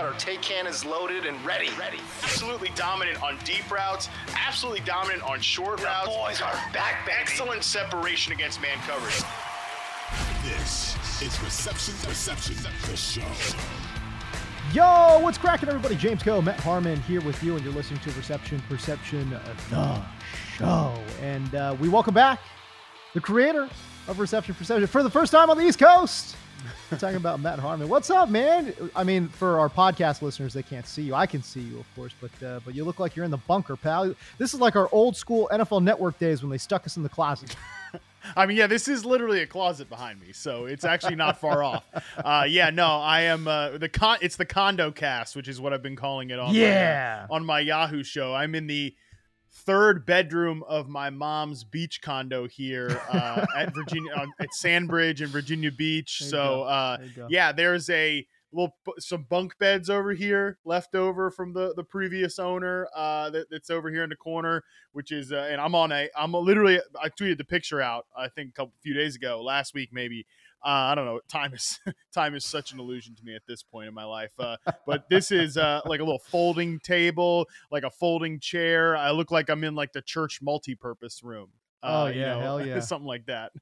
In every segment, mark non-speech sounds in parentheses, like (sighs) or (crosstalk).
We've got our take cannons loaded and ready. Ready. Absolutely dominant on deep routes. Absolutely dominant on short the routes. boys are back, baby. Excellent separation against man coverage. This is Reception Reception the show. Yo, what's cracking, everybody? James Koh, Matt Harmon here with you, and you're listening to Reception Perception, uh, the show. And uh, we welcome back the creator of Reception Perception for the first time on the East Coast. We're talking about Matt Harmon. What's up, man? I mean, for our podcast listeners, they can't see you. I can see you, of course, but uh, but you look like you're in the bunker, pal. This is like our old school NFL Network days when they stuck us in the closet. (laughs) I mean, yeah, this is literally a closet behind me, so it's actually not far (laughs) off. Uh, yeah, no, I am uh, the con. It's the condo cast, which is what I've been calling it on yeah my, uh, on my Yahoo show. I'm in the third bedroom of my mom's beach condo here uh, at Virginia uh, at Sandbridge in Virginia Beach. So uh, yeah, there's a little some bunk beds over here left over from the the previous owner uh, that, that's over here in the corner, which is uh, and I'm on a I'm a, literally I tweeted the picture out I think a couple few days ago last week maybe. Uh, I don't know. Time is (laughs) time is such an illusion to me at this point in my life. Uh, but this is uh, like a little folding table, like a folding chair. I look like I'm in like the church multi-purpose room. oh yeah, you know, hell (laughs) yeah, something like that.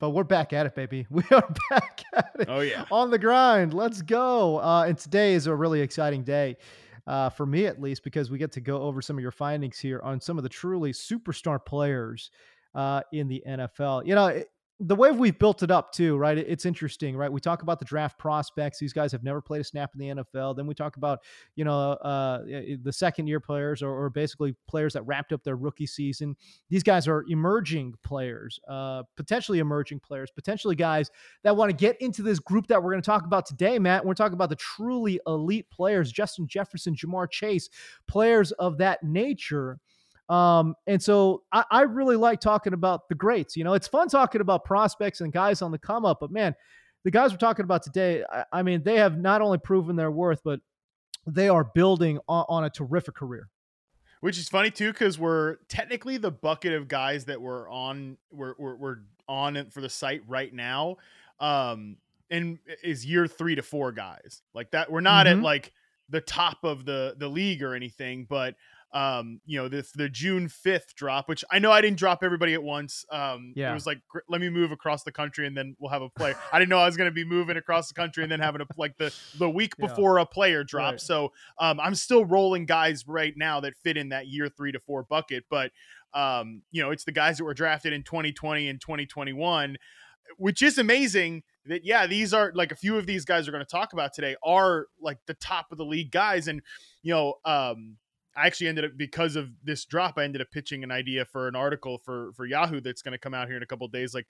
But we're back at it, baby. (laughs) We are back at it. Oh yeah, on the grind. Let's go. Uh, and today is a really exciting day. Uh, for me, at least, because we get to go over some of your findings here on some of the truly superstar players uh, in the NFL. You know, it, the way we've built it up too, right? It's interesting, right? We talk about the draft prospects; these guys have never played a snap in the NFL. Then we talk about, you know, uh, the second year players, or, or, basically players that wrapped up their rookie season. These guys are emerging players, uh, potentially emerging players, potentially guys that want to get into this group that we're going to talk about today, Matt. We're talking about the truly elite players: Justin Jefferson, Ja'Marr Chase, players of that nature. Um, and so I, I, really like talking about the greats. You know, it's fun talking about prospects and guys on the come up, but man, the guys we're talking about today, I, I mean, they have not only proven their worth, but they are building on, on a terrific career. Which is funny too, because we're technically the bucket of guys that we're on, we're, we're, we're on for the site right now. Um, and is year three to four guys like that. We're not mm-hmm. at like the top of the the league or anything, but um you know the the June 5th drop which I know I didn't drop everybody at once um yeah. it was like let me move across the country and then we'll have a player I didn't know I was going to be moving across the country and then having a like the the week before yeah. a player drop right. so um I'm still rolling guys right now that fit in that year 3 to 4 bucket but um you know it's the guys that were drafted in 2020 and 2021 which is amazing that yeah these are like a few of these guys are going to talk about today are like the top of the league guys and you know um I actually ended up because of this drop, I ended up pitching an idea for an article for for Yahoo that's going to come out here in a couple days. Like,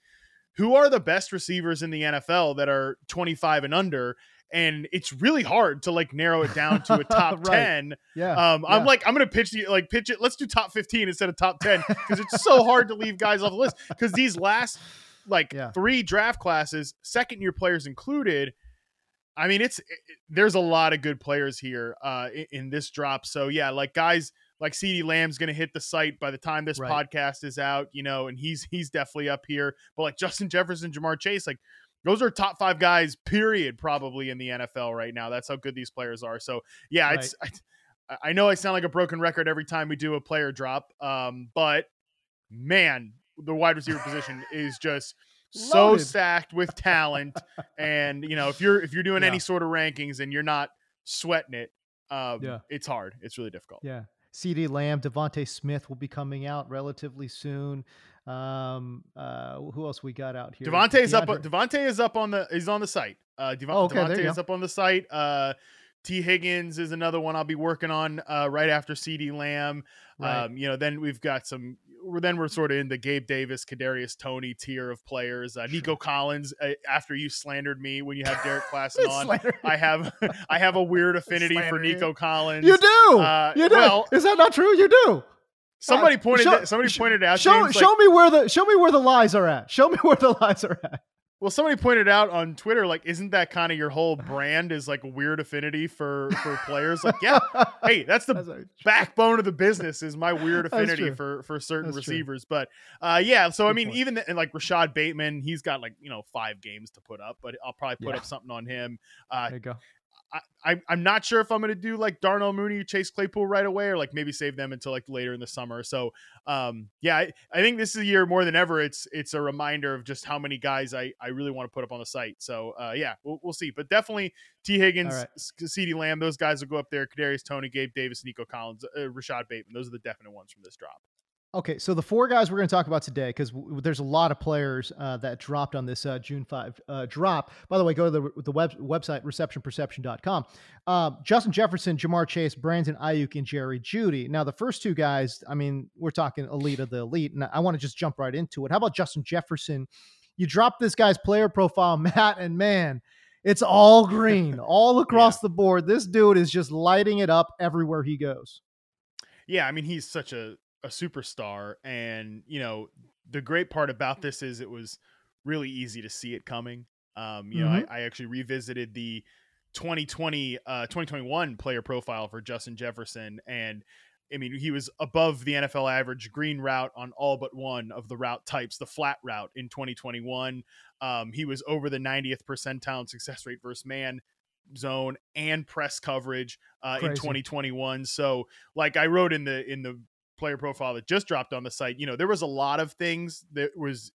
who are the best receivers in the NFL that are 25 and under? And it's really hard to like narrow it down to a (laughs) top right. 10. Yeah. Um, I'm like, I'm going to pitch the, like pitch it. Let's do top 15 instead of top 10 because it's so hard to leave guys off the list because these last like yeah. three draft classes, second year players included, I mean, it's it, there's a lot of good players here uh, in, in, this drop. So yeah, like guys like CeeDee Lamb's going to hit the site by the time this right. podcast is out, you know, and he's he's definitely up here. But like Justin Jefferson, Ja'Marr Chase, like those are top five guys, period, probably in the NFL right now. That's how good these players are. So yeah, right. it's. I, I know I sound like a broken record every time we do a player drop, um, but man, the wide receiver position is just so Loaded. stacked with talent and you know if you're if you're doing Yeah. any sort of rankings and you're not sweating it um Yeah. it's hard it's really difficult Yeah. CeeDee Lamb, DeVonta Smith will be coming out relatively soon. Um, uh, who else we got out here? DeVonta is up. DeVonta is up on the is on the site. Uh, Devon, Oh, okay, is go. up on the site. Uh, Tee Higgins is another one I'll be working on uh, right after CeeDee Lamb. Right. Um, you know, then we've got some. We're then we're sort of in the Gabe Davis, Kadarius Toney tier of players. Uh, Nico Collins. Uh, after you slandered me when you had Derrik (laughs) Klassen on. I have (laughs) I have a weird affinity for you. Nico Collins. You do. Uh, you do. well- is that not true? You do. Somebody Uh, pointed show- that, somebody pointed out. Show James, show like, me where the show me where the lies are at. Show me where the (laughs) lies are at. Well, somebody pointed out on Twitter, like, isn't that kind of your whole brand is like a weird affinity for for players? Like, yeah, (laughs) hey, that's the That's backbone of the business is my weird affinity for for certain That's true. receivers. But uh, yeah, so I mean, point. even the, and like Rashod Bateman, he's got like you know five games to put up, but I'll probably put Yeah. up something on him. Uh, there you go. I, I'm not sure if I'm gonna do like Darnell Mooney, Chase Claypool right away, or like maybe save them until like later in the summer. So um yeah, I, I think this is a year more than ever. It's it's a reminder of just how many guys I I really want to put up on the site. So uh yeah, we'll, we'll see. But definitely Tee Higgins, right. CeeDee Lamb, those guys will go up there. Kadarius Toney, Gabe Davis, Nico Collins, uh, Rashod Bateman. Those are the definite ones from this drop. Okay, so the four guys we're going to talk about today, because w- there's a lot of players uh, that dropped on this uh, June 5 uh, drop. By the way, go to the, the web, website, receptionperception.com. Um, Justin Jefferson, Ja'Marr Chase, Brandon Aiyuk, and Jerry Jeudy. Now, the first two guys, I mean, we're talking elite of the elite, and I want to just jump right into it. How about Justin Jefferson? You drop this guy's player profile, (laughs) Matt, and man, it's all green, (laughs) all across the board. This dude is just lighting it up everywhere he goes. Yeah, I mean he's such a a superstar, and you know the great part about this is it was really easy to see it coming. Um, you know, I, I actually revisited the 2020 uh 2021 player profile for Justin Jefferson and I mean, he was above the NFL average green route on all but one of the route types, the flat route in 2021. Um, he was over the 90th percentile success rate versus man zone and press coverage uh, in 2021. So, like I wrote in the in the player profile that just dropped on the site, you know, there was a lot of things that was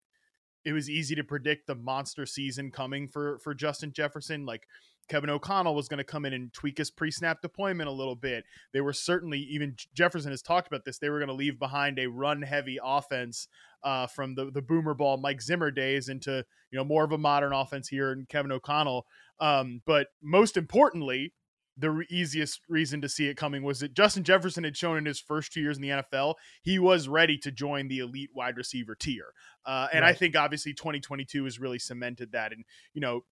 it was easy to predict the monster season coming for for Justin Jefferson. Like Kevin O'Connell was going to come in and tweak his pre-snap deployment a little bit. They were certainly even Jefferson has talked about this. They were going to leave behind a run-heavy offense uh, from the the boomer ball Mike Zimmer days into you know more of a modern offense here in Kevin O'Connell. Um, but most importantly, the re- easiest reason to see it coming was that Justin Jefferson had shown in his first two years in the NFL he was ready to join the elite wide receiver tier, uh, and I think obviously 2022 has really cemented that. And you know,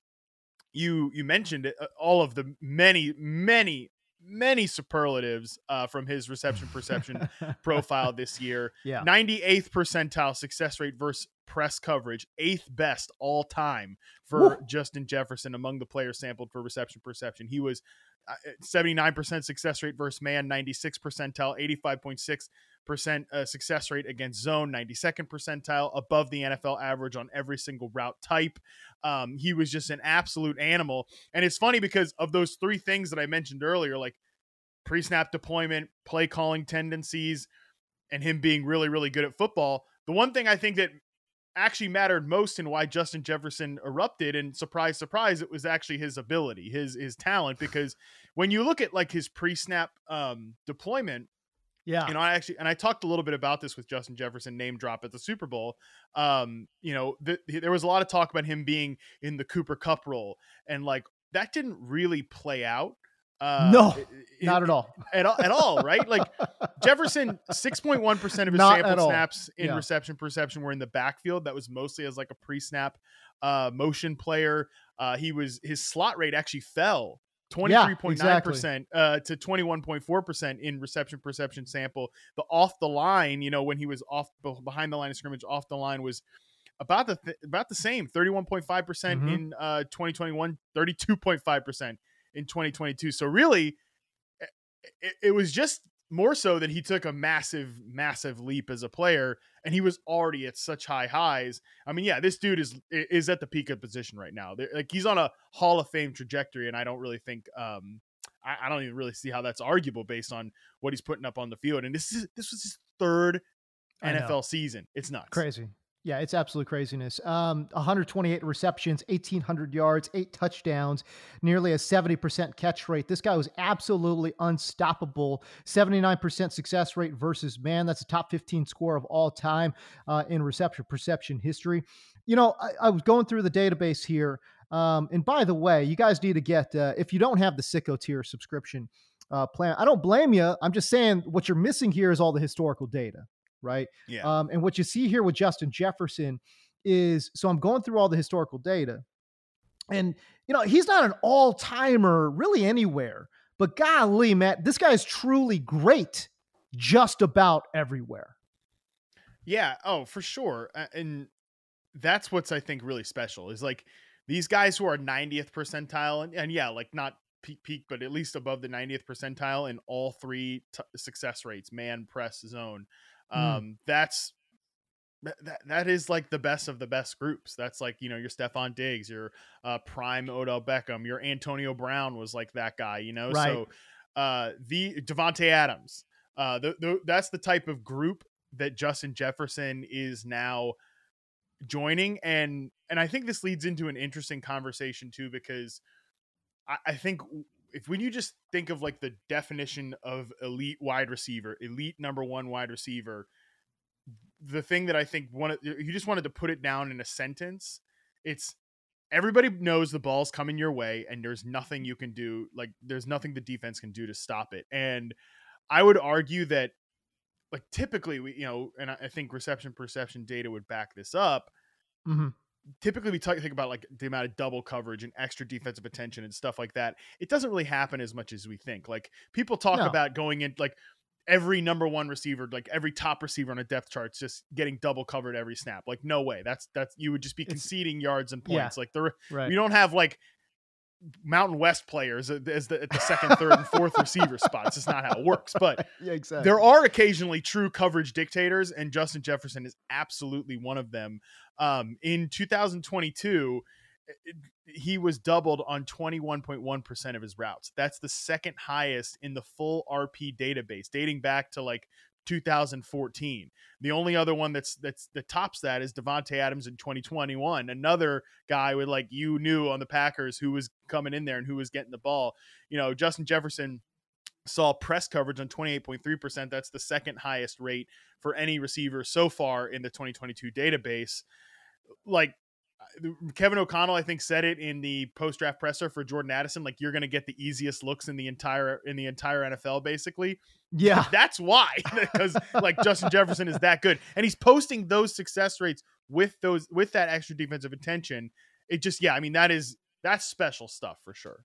you you mentioned it, uh, all of the many many many superlatives uh, from his reception perception profile (laughs) this year. Yeah. 98th percentile success rate versus press coverage, eighth best all time for Woo. Justin Jefferson among the players sampled for reception perception. He was 79% success rate versus man, 96 percentile, 85.6% uh, success rate against zone, 92nd percentile, above the NFL average on every single route type. Um, he was just an absolute animal. And it's funny because of those three things that I mentioned earlier, like pre snap deployment, play calling tendencies, and him being really, really good at football. The one thing I think that actually mattered most in why Justin Jefferson erupted and surprise surprise it was actually his ability his his talent because (laughs) when you look at like his pre-snap um deployment yeah. you know, I actually, and I talked a little bit about this with Justin Jefferson name drop at the Super Bowl. Um, you know, th- there was a lot of talk about him being in the Cooper Kupp role, and like that didn't really play out. Uh, No, it- it- Not at all. at all, at all, right? Like (laughs) Jefferson, six point one percent of his Not at sample all. snaps in Yeah. reception perception were in the backfield. That was mostly as like a pre-snap uh, motion player. Uh, he was his slot rate actually fell. 23.9% uh, to 21.4% in reception perception sample. The off the line, you know, when he was off behind the line of scrimmage, off the line was about the th- about the same 31.5% Mhm. in uh 2021 32.5% in 2022 so really it, it was just more so that he took a massive massive leap as a player and he was already at such high highs. I mean yeah this dude is is at the peak of position right now. They're- like he's on a hall of fame trajectory and i don't really think um I, I don't even really see how that's arguable based on what he's putting up on the field. And this is this was his third nfl season. It's nuts. Crazy. Yeah, it's absolute craziness. Um, 128 receptions, 1,800 yards, eight touchdowns, nearly a 70% catch rate. This guy was absolutely unstoppable. 79% success rate versus man. That's a top 15 score of all time uh, in reception perception history. You know, I, I was going through the database here. Um, and by the way, you guys need to get, uh, if you don't have the Sicko tier subscription uh, plan, I don't blame you. I'm just saying what you're missing here is all the historical data right? Yeah. Um, and what you see here with Justin Jefferson is so I'm going through all the historical data, and you know he's not an all timer really anywhere, but golly, Matt, this guy is truly great just about everywhere. Yeah. Oh, for sure. And that's what's I think really special is like these guys who are 90th percentile and, and yeah, like not peak peak, but at least above the 90th percentile in all three t- success rates, man, press, zone. Hmm. Um, mm. That's that, that is like the best of the best groups. That's like, you know, your Stefon Diggs, your uh, prime Odell Beckham, your Antonio Brown was like that guy, you know? Right. So uh, the Davante Adams, uh, the, the, that's the type of group that Justin Jefferson is now joining. And, and I think this leads into an interesting conversation too, because I, I think if when you just think of like the definition of elite wide receiver, elite number one wide receiver, the thing that I think one you just wanted to put it down in a sentence, it's everybody knows the ball's coming your way and there's nothing you can do like there's nothing the defense can do to stop it. And I would argue that like typically we you know and I think reception perception data would back this up. Mm-hmm typically we talk, think about like the amount of double coverage and extra defensive attention and stuff like that. It doesn't really happen as much as we think. Like people talk no. about going in like every number one receiver, like every top receiver on a depth chart, just getting double covered every snap. Like no way. That's that's you would just be conceding it's, yards and points. Yeah, like the right. we don't have like Mountain West players as the, at the second, third, and fourth receiver spots. It's not how it works. But (laughs) yeah, exactly. there are occasionally true coverage dictators, and Justin Jefferson is absolutely one of them. Um, in 2022, it, he was doubled on 21.1% of his routes. That's the second highest in the full RP database, dating back to like 2014. The only other one that's that's that tops that is Davante Adams in 2021. Another guy with like you knew on the Packers who was coming in there and who was getting the ball. You know, Justin Jefferson saw press coverage on 28.3%. That's the second highest rate for any receiver so far in the 2022 database. Like Kevin O'Connell, I think, said it in the post draft presser for Jordan Addison. Like you're going to get the easiest looks in the entire in the entire NFL, basically. Yeah, (laughs) that's why (laughs) because like Justin Jefferson is that good, and he's posting those success rates with those with that extra defensive attention. It just yeah, I mean that is that's special stuff for sure.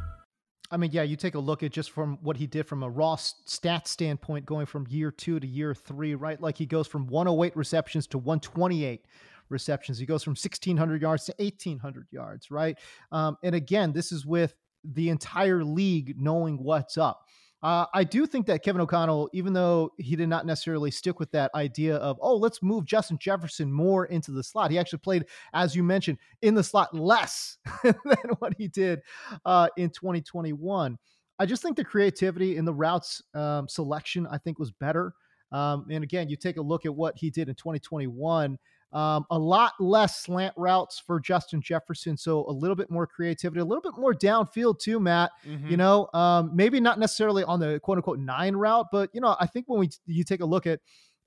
I mean, yeah, you take a look at just from what he did from a raw stat standpoint, going from year two to year three, right? Like he goes from 108 receptions to 128 receptions. He goes from 1,600 yards to 1,800 yards, right? Um, and again, this is with the entire league knowing what's up. Uh, I do think that Kevin O'Connell, even though he did not necessarily stick with that idea of, oh, let's move Justin Jefferson more into the slot, he actually played, as you mentioned, in the slot less (laughs) than what he did uh, in 2021. I just think the creativity in the routes um, selection, I think, was better. Um, and again, you take a look at what he did in 2021. Um, a lot less slant routes for Justin Jefferson, so a little bit more creativity, a little bit more downfield too, Matt. Mm-hmm. You know, um, maybe not necessarily on the quote unquote nine route, but you know, I think when we you take a look at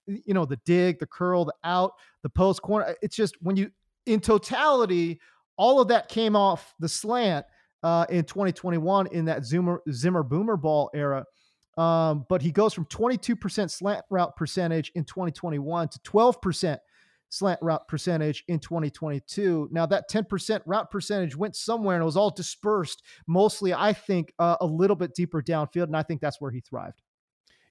you know the dig, the curl, the out, the post corner, it's just when you in totality, all of that came off the slant uh, in 2021 in that Zimmer Zimmer Boomer ball era. Um, but he goes from 22% slant route percentage in 2021 to 12% slant route percentage in 2022. Now, that 10% route percentage went somewhere and it was all dispersed, mostly, I think, uh, a little bit deeper downfield. And I think that's where he thrived.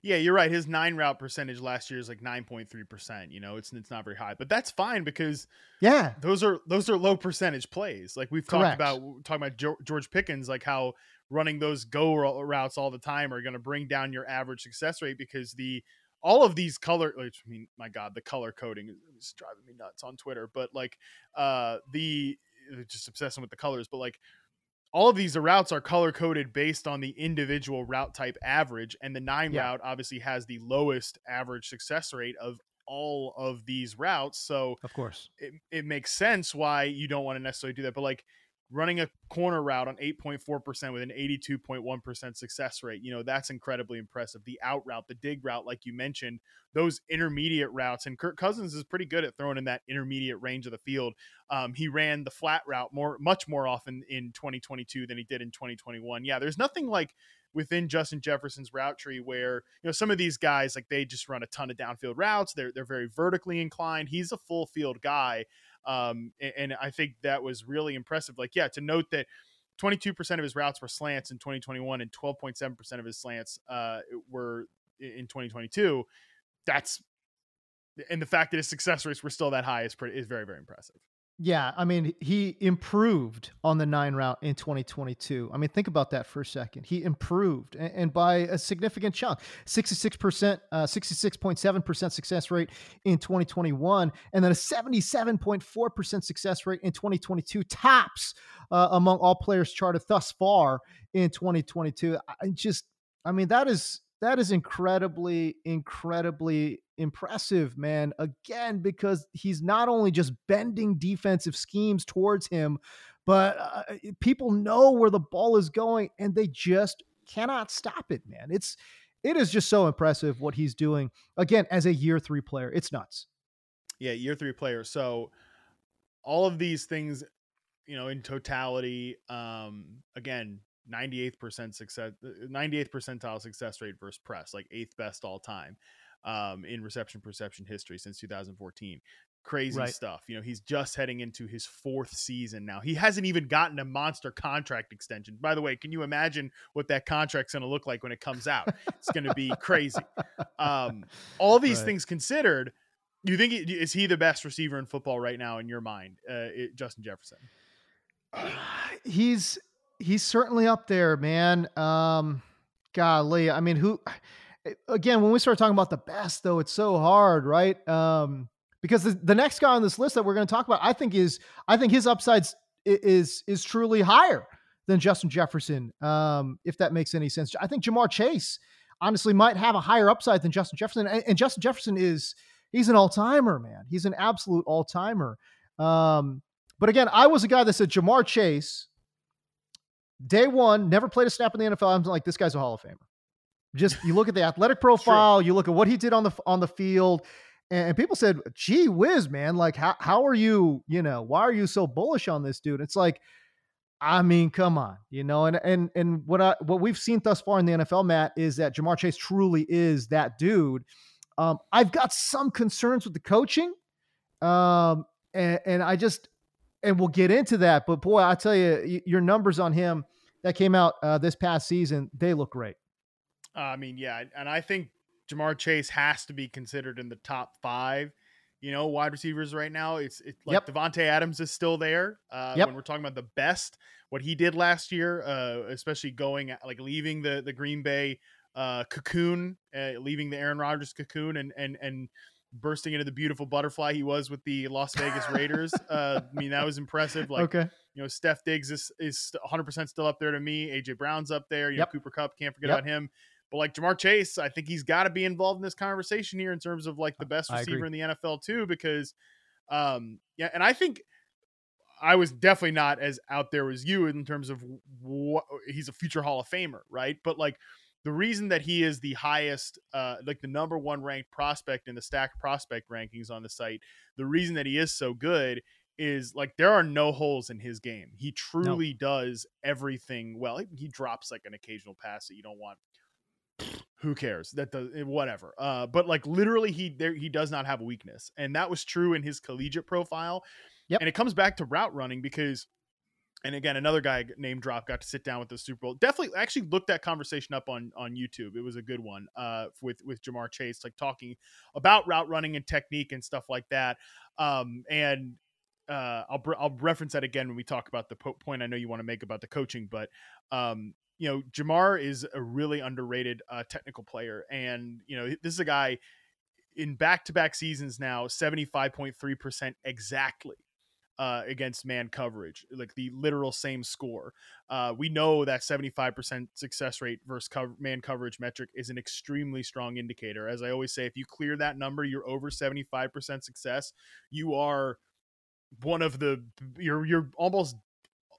Yeah, you're right. His nine route percentage last year is like 9.3%. You know, it's it's not very high. But that's fine because Yeah. those are those are low percentage plays. Like we've talked about talking about George Pickens, like how running those go routes all the time are going to bring down your average success rate because the all of these color which, I mean my god the color coding is- driving me nuts on Twitter but like uh the just obsessing with the colors but like all of these routes are color coded based on the individual route type average and the 9 Yeah. route obviously has the lowest average success rate of all of these routes so Of course. it, it makes sense why you don't want to necessarily do that. But like running a corner route on 8.4% with an 82.1% success rate, you know, that's incredibly impressive. The out route, the dig route, like you mentioned, those intermediate routes, and Kirk Cousins is pretty good at throwing in that intermediate range of the field. Um, he ran the flat route more, much more often in 2022 than he did in 2021. Yeah, there's nothing like within Justin Jefferson's route tree where you know some of these guys like they just run a ton of downfield routes. They're they're very vertically inclined. He's a full field guy, um, a- and, I think that was really impressive. Like yeah, to note that. 22% of his routes were slants in 2021 and 12.7% of his slants uh, were in 2022 that's and the fact that his success rates were still that high is pretty is very very impressive Yeah, I mean, he improved on the nine route in 2022. I mean, think about that for a second. He improved and, and by a significant chunk 66%, uh, 66.7% success rate in 2021, and then a 77.4% success rate in 2022, tops uh, among all players charted thus far in 2022. I I just, I mean, that is that is incredibly, incredibly impressive, man. Again, because he's not only just bending defensive schemes towards him, but uh, people know where the ball is going and they just cannot stop it, man. It's it is just so impressive what he's doing again as a year three player. It's nuts. yeah year three player so all of these things you know in totality um again 98% success 98th percentile success rate versus press like eighth best all time um in reception perception history since 2014 crazy Right. stuff you know he's just heading into his fourth season now he hasn't even gotten a monster contract extension by the way can you imagine what that contract's going to look like when it comes out it's going to be crazy (laughs) um all these Right. things considered you think he- is he the best receiver in football right now in your mind uh it, justin jefferson (sighs) he's he's certainly up there, man. Um, golly, I mean, who? Again, when we start talking about the best, though, it's so hard, right? Um, because the, the next guy on this list that we're going to talk about, I think is I think his upsides is is truly higher than Justin Jefferson. Um, if that makes any sense, I think Ja'Marr Chase honestly might have a higher upside than Justin Jefferson, and, and Justin Jefferson is he's an all timer, man. He's an absolute all timer. Um, but again, I was a guy that said Ja'Marr Chase, day one, never played a snap in the NFL. I'm like, this guy's a Hall of Famer. Just you look at the (laughs) athletic profile, you look at what he did on the on the field, and, people said, "Gee whiz, man! Like, how how are you? You know, why are you so bullish on this dude?" It's like, I mean, come on, you know, and and and what I what we've seen thus far in the NFL, Matt, is that Ja'Marr Chase truly is that dude. Um, I've got some concerns with the coaching, um, and, and I just and we'll get into that. But boy, I tell you, your numbers on him that came out uh, this past season, they look great. Uh, I mean, yeah, and I think Ja'Marr Chase has to be considered in the top five. You know, wide receivers right now. It's it's like Yep. Davante Adams is still there. Uh, Yep. When we're talking about the best, what he did last year, uh, especially going like leaving the the Green Bay uh, cocoon, uh, leaving the Aaron Rodgers cocoon, and and and bursting into the beautiful butterfly he was with the Las Vegas Raiders. (laughs) uh, I mean, that was impressive. Like okay, you know, Steph Diggs is is 100 percent still up there to me. AJ Brown's up there. You Yep. know, Cooper Kupp can't forget Yep. about him. But like Ja'Marr Chase, I think he's got to be involved in this conversation here in terms of like the best receiver in the NFL too, because um yeah, and I think I was definitely not as out there as you in terms of what he's a future Hall of Famer, right? But like the reason that he is the highest, uh, like the number one ranked prospect in the stack prospect rankings on the site, the reason that he is so good is like there are no holes in his game. He truly does everything well. He, he drops like an occasional pass that you don't want. Who cares? That does eh, whatever. Uh, but like literally, he there he does not have a weakness, and that was true in his collegiate profile. Yep. And it comes back to route running because and again, another guy name drop got to sit down with the Super Bowl. Definitely, actually looked that conversation up on on YouTube. It was a good one uh, with with Ja'Marr Chase, like talking about route running and technique and stuff like that. Um, and uh, I'll I'll reference that again when we talk about the po- point I know you want to make about the coaching, but um, you know, Ja'Marr is a really underrated uh, technical player, and you know, this is a guy in back to back seasons now, seventy five point three percent exactly uh, against man coverage, like the literal same score. Uh, we know that 75% success rate versus cover, man coverage metric is an extremely strong indicator. As I always say, if you clear that number, you're over 75% success. You are one of the you're you're almost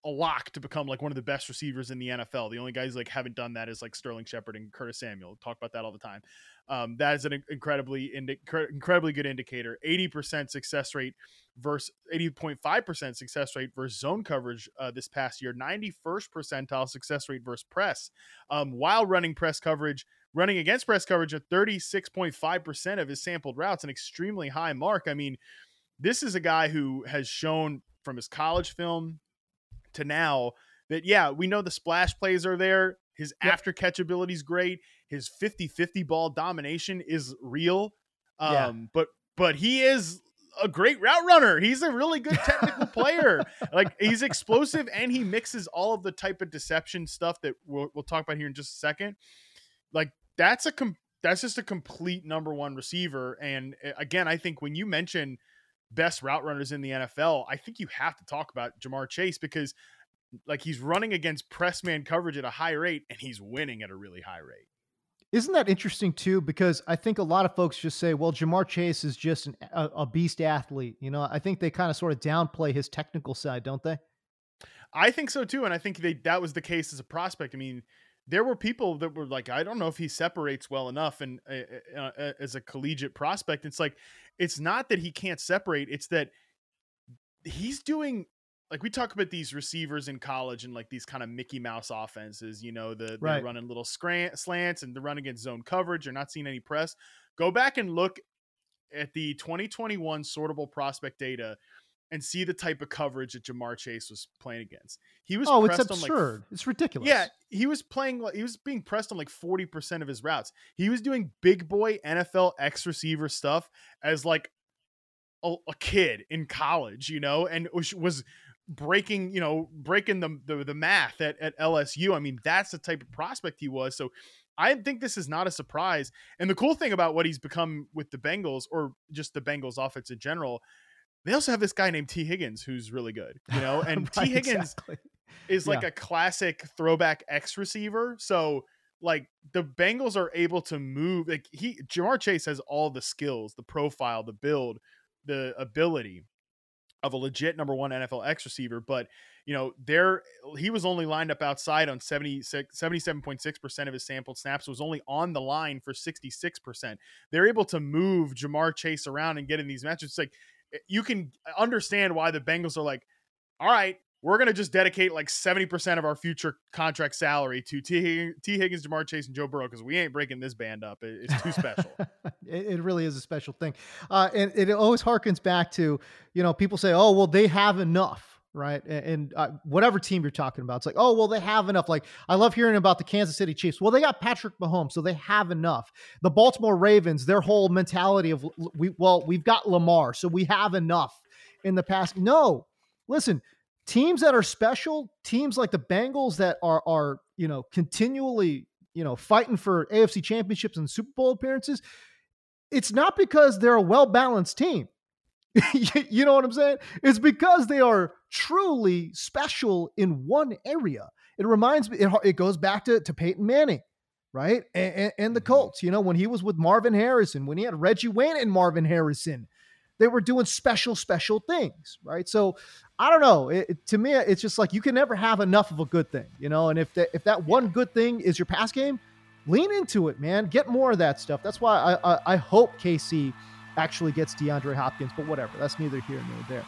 a lock to become like one of the best receivers in the NFL. The only guys like haven't done that is like Sterling Shepard and Curtis Samuel. Talk about that all the time. Um, that is an incredibly indi- incredibly good indicator. Eighty percent success rate versus eighty point five percent success rate versus zone coverage uh, this past year. Ninety first percentile success rate versus press. Um, while running press coverage, running against press coverage at thirty six point five percent of his sampled routes, an extremely high mark. I mean, this is a guy who has shown from his college film to now that yeah, we know the splash plays are there. His yep. after catch ability is great. His 50-50 ball domination is real. Um, yeah. but but he is a great route runner. He's a really good technical (laughs) player. Like he's explosive and he mixes all of the type of deception stuff that we'll, we'll talk about here in just a second. Like that's a com- that's just a complete number one receiver. And eh, again, I think when you mention best route runners in the NFL, I think you have to talk about Ja'Marr Chase because like he's running against press man coverage at a high rate and he's winning at a really high rate. Isn't that interesting too? Because I think a lot of folks just say, well, Ja'Marr Chase is just an, a, a beast athlete. You know, I think they kind of sort of downplay his technical side, don't they? I think so too. And I think they, that was the case as a prospect. I mean, there were people that were like, I don't know if he separates well enough. And uh, uh, as a collegiate prospect, it's like, it's not that he can't separate, it's that he's doing like we talk about these receivers in college and like these kind of Mickey Mouse offenses, you know, the they're right. running little scrant, slants and the run against zone coverage. You're not seeing any press. Go back and look at the 2021 sortable prospect data and see the type of coverage that Ja'Marr Chase was playing against. He was oh, it's absurd. Like, it's ridiculous. Yeah, he was playing. He was being pressed on like forty percent of his routes. He was doing big boy NFL X receiver stuff as like a, a kid in college, you know, and was, was breaking, you know, breaking the, the the math at at LSU. I mean, that's the type of prospect he was. So I think this is not a surprise. And the cool thing about what he's become with the Bengals, or just the Bengals offense in general, they also have this guy named Tee Higgins who's really good, you know, (laughs) and right, Tee Higgins exactly. is like yeah. a classic throwback X receiver. So like the Bengals are able to move like he Ja'Marr Chase has all the skills, the profile, the build, the ability of a legit number one NFL X receiver, but you know, there he was only lined up outside on 76 77.6% of his sampled snaps, was only on the line for 66%. They're able to move Ja'Marr Chase around and get in these matches. It's like you can understand why the Bengals are like, all right, we're going to just dedicate like 70% of our future contract salary to T. Tee Higgins, Ja'Marr Chase, and Joe Burrow because we ain't breaking this band up. It's too special. (laughs) it, it, really is a special thing. Uh, and it always harkens back to, you know, people say, oh, well, they have enough right? And, and uh, whatever team you're talking about, it's like, oh, well, they have enough. Like, I love hearing about the Kansas City Chiefs. Well, they got Patrick Mahomes, so they have enough. The Baltimore Ravens, their whole mentality of, we well, we've got Lamar, so we have enough in the past. No, listen, teams that are special, teams like the Bengals that are are you know continually you know fighting for AFC championships and Super Bowl appearances. It's not because they're a well balanced team. (laughs) you know what I'm saying? It's because they are truly special in one area. It reminds me, it, it goes back to, to Peyton Manning, right? And, and, and, the mm-hmm. Colts, you know, when he was with Marvin Harrison, when he had Reggie Wayne and Marvin Harrison, they were doing special, special things, right? So I don't know. It, to me, it's just like you can never have enough of a good thing, you know? And if that, if that one good thing is your pass game, lean into it, man. Get more of that stuff. That's why I, I, I hope KC actually gets DeAndre Hopkins, but whatever. That's neither here nor there.